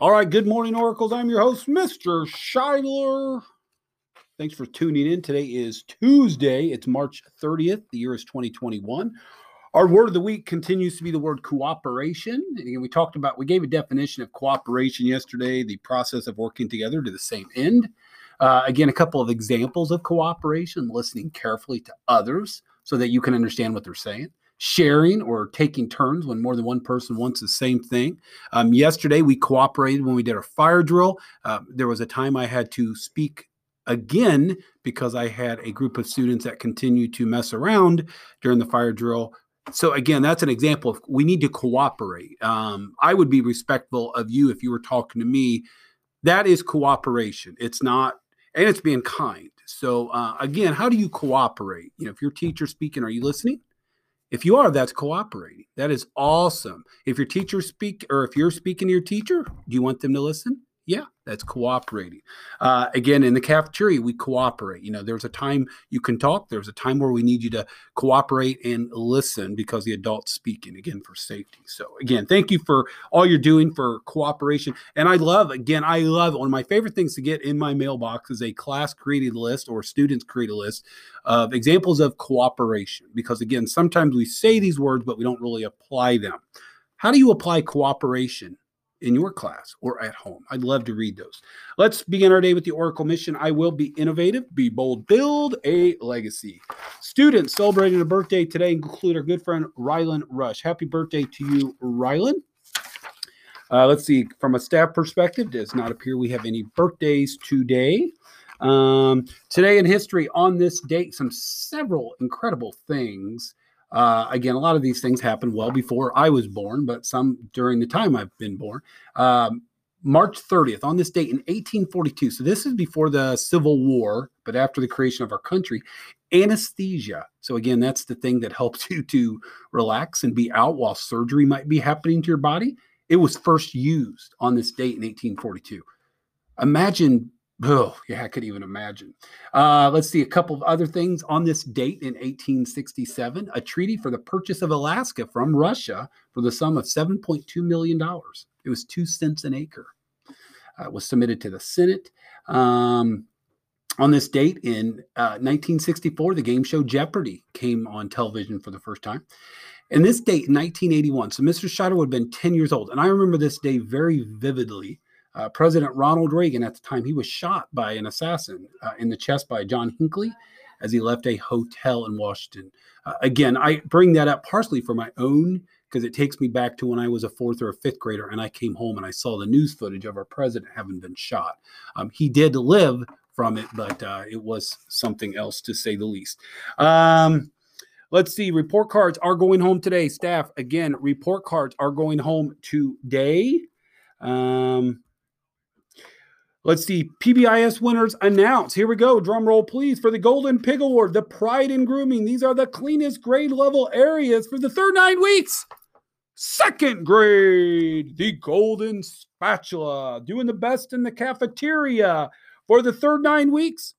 All right, good morning, Oracles. I'm your host, Mr. Scheidler. Thanks for tuning in. Today is Tuesday. It's March 30th. The year is 2021. Our word of the week continues to be the word cooperation. And again, we talked about, we gave a definition of cooperation yesterday, the process of working together to the same end. Uh, again, a couple of examples of cooperation, listening carefully to others so that you can understand what they're saying sharing or taking turns when more than one person wants the same thing. Um, yesterday, we cooperated when we did our fire drill. Uh, there was a time I had to speak again because I had a group of students that continued to mess around during the fire drill. So again, that's an example of we need to cooperate. Um, I would be respectful of you if you were talking to me. That is cooperation. It's not, and it's being kind. So uh, again, how do you cooperate? You know, if your teacher's speaking, are you listening? If you are, that's cooperating. That is awesome. If your teacher speak or if you're speaking to your teacher, do you want them to listen? Yeah, that's cooperating. Uh, again, in the cafeteria, we cooperate. You know, there's a time you can talk. There's a time where we need you to cooperate and listen because the adult's speaking again for safety. So, again, thank you for all you're doing for cooperation. And I love, again, I love one of my favorite things to get in my mailbox is a class created list or students create a list of examples of cooperation because, again, sometimes we say these words, but we don't really apply them. How do you apply cooperation in your class or at home. I'd love to read those. Let's begin our day with the Oracle mission. I will be innovative, be bold, build a legacy. Students celebrating a birthday today include our good friend Rylan Rush. Happy birthday to you, Rylan. Uh, let's see, from a staff perspective, does not appear we have any birthdays today. Um, today in history, on this date, some several incredible things uh, again, a lot of these things happened well before I was born, but some during the time I've been born. Um, March 30th, on this date in 1842, so this is before the Civil War, but after the creation of our country, anesthesia. So, again, that's the thing that helps you to relax and be out while surgery might be happening to your body. It was first used on this date in 1842. Imagine Oh, yeah, I could even imagine. Uh, let's see a couple of other things on this date in 1867 a treaty for the purchase of Alaska from Russia for the sum of $7.2 million. It was two cents an acre. Uh, it was submitted to the Senate. Um, on this date in uh, 1964, the game show Jeopardy came on television for the first time. And this date in 1981, so Mr. Scheidler would have been 10 years old. And I remember this day very vividly uh, President Ronald Reagan at the time, he was shot by an assassin uh, in the chest by John Hinckley as he left a hotel in Washington. Uh, again, I bring that up partially for my own because it takes me back to when I was a fourth or a fifth grader and I came home and I saw the news footage of our president having been shot. Um, he did live from it, but uh, it was something else to say the least. Um, let's see. Report cards are going home today. Staff, again, report cards are going home today. Um, Let's see. PBIS winners announced. Here we go. Drum roll, please, for the Golden Pig Award, the Pride in Grooming. These are the cleanest grade level areas for the third nine weeks. Second grade, the Golden Spatula, doing the best in the cafeteria for the third nine weeks.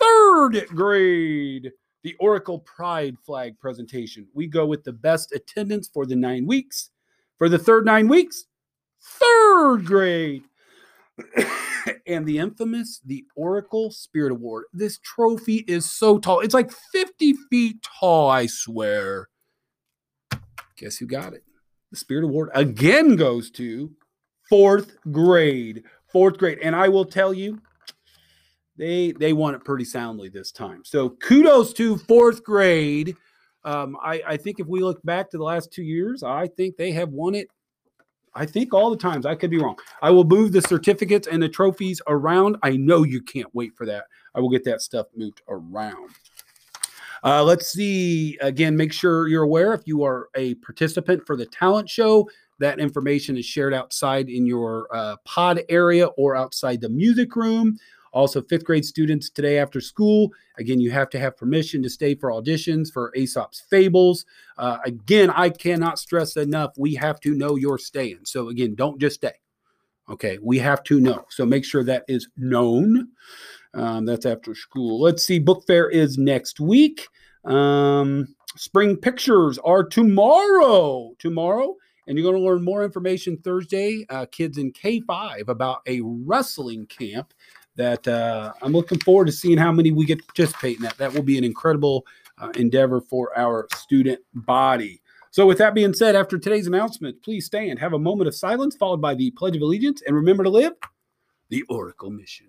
Third grade, the Oracle Pride flag presentation. We go with the best attendance for the nine weeks. For the third nine weeks, third grade. and the infamous the Oracle Spirit Award. This trophy is so tall. It's like 50 feet tall, I swear. Guess who got it? The Spirit Award again goes to fourth grade. Fourth grade. And I will tell you, they they won it pretty soundly this time. So kudos to fourth grade. Um, I, I think if we look back to the last two years, I think they have won it I think all the times. I could be wrong. I will move the certificates and the trophies around. I know you can't wait for that. I will get that stuff moved around. Uh, let's see. Again, make sure you're aware if you are a participant for the talent show, that information is shared outside in your uh, pod area or outside the music room. Also, fifth grade students today after school. Again, you have to have permission to stay for auditions for Aesop's Fables. Uh, again, I cannot stress enough, we have to know you're staying. So, again, don't just stay. Okay, we have to know. So make sure that is known. Um, that's after school. Let's see, book fair is next week. Um, spring pictures are tomorrow. Tomorrow And you're going to learn more information Thursday, uh, kids in K5, about a wrestling camp that uh, I'm looking forward to seeing how many we get to participate in that. That will be an incredible uh, endeavor for our student body. So, with that being said, after today's announcement, please stand, have a moment of silence, followed by the Pledge of Allegiance, and remember to live the Oracle mission.